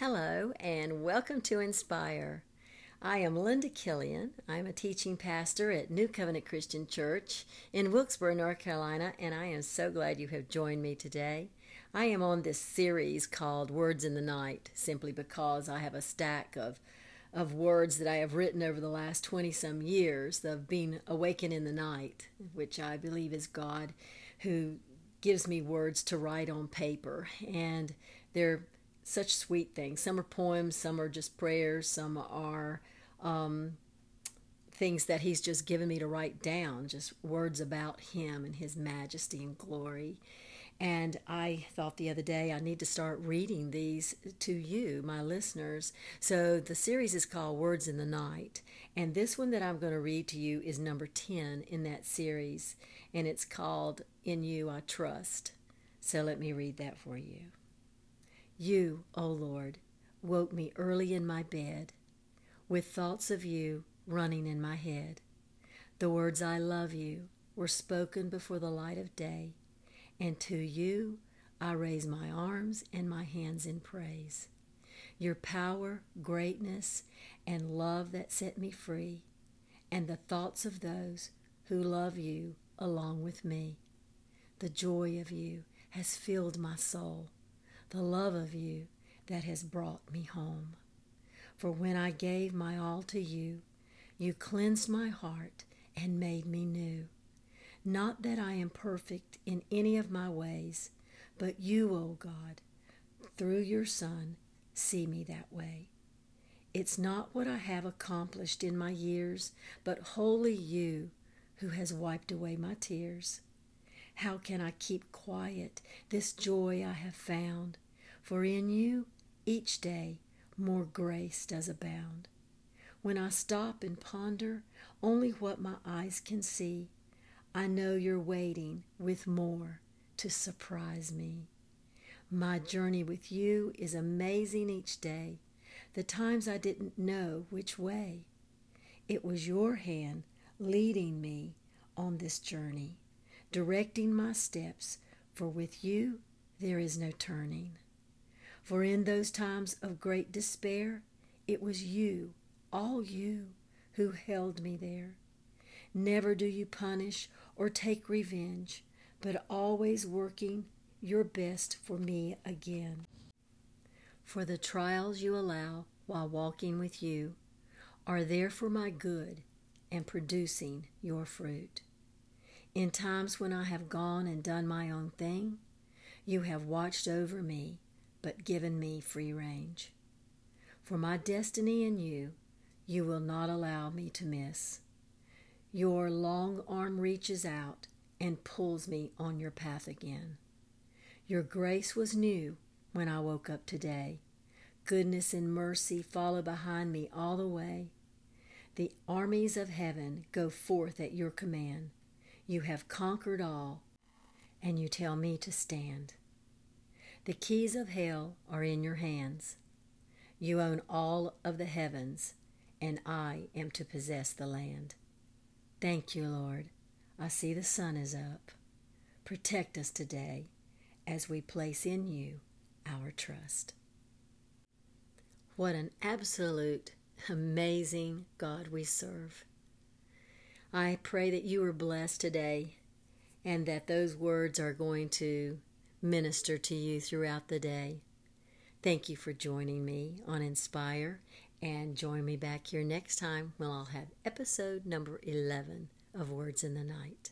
Hello, and welcome to Inspire. I am Linda Killian. I'm a teaching pastor at New Covenant Christian Church in Wilkesboro, North Carolina, and I am so glad you have joined me today. I am on this series called Words in the Night simply because I have a stack of of words that I have written over the last 20 some years of being awakened in the night, which I believe is God who gives me words to write on paper. And they're such sweet things. Some are poems, some are just prayers, some are um, things that He's just given me to write down, just words about Him and His majesty and glory. And I thought the other day I need to start reading these to you, my listeners. So the series is called Words in the Night. And this one that I'm going to read to you is number 10 in that series. And it's called In You I Trust. So let me read that for you. You, O Lord, woke me early in my bed, with thoughts of you running in my head. The words I love you were spoken before the light of day, and to you I raise my arms and my hands in praise. Your power, greatness, and love that set me free, and the thoughts of those who love you along with me. The joy of you has filled my soul the love of you that has brought me home. For when I gave my all to you, you cleansed my heart and made me new. Not that I am perfect in any of my ways, but you, O God, through your Son, see me that way. It's not what I have accomplished in my years, but wholly you who has wiped away my tears. How can I keep quiet this joy I have found? For in you each day more grace does abound. When I stop and ponder only what my eyes can see, I know you're waiting with more to surprise me. My journey with you is amazing each day, the times I didn't know which way. It was your hand leading me on this journey directing my steps, for with you there is no turning. For in those times of great despair, it was you, all you, who held me there. Never do you punish or take revenge, but always working your best for me again. For the trials you allow while walking with you are there for my good and producing your fruit. In times when I have gone and done my own thing, you have watched over me, but given me free range. For my destiny in you, you will not allow me to miss. Your long arm reaches out and pulls me on your path again. Your grace was new when I woke up today. Goodness and mercy follow behind me all the way. The armies of heaven go forth at your command. You have conquered all, and you tell me to stand. The keys of hell are in your hands. You own all of the heavens, and I am to possess the land. Thank you, Lord. I see the sun is up. Protect us today as we place in you our trust. What an absolute, amazing God we serve. I pray that you are blessed today and that those words are going to minister to you throughout the day. Thank you for joining me on Inspire and join me back here next time when I'll have episode number 11 of Words in the Night.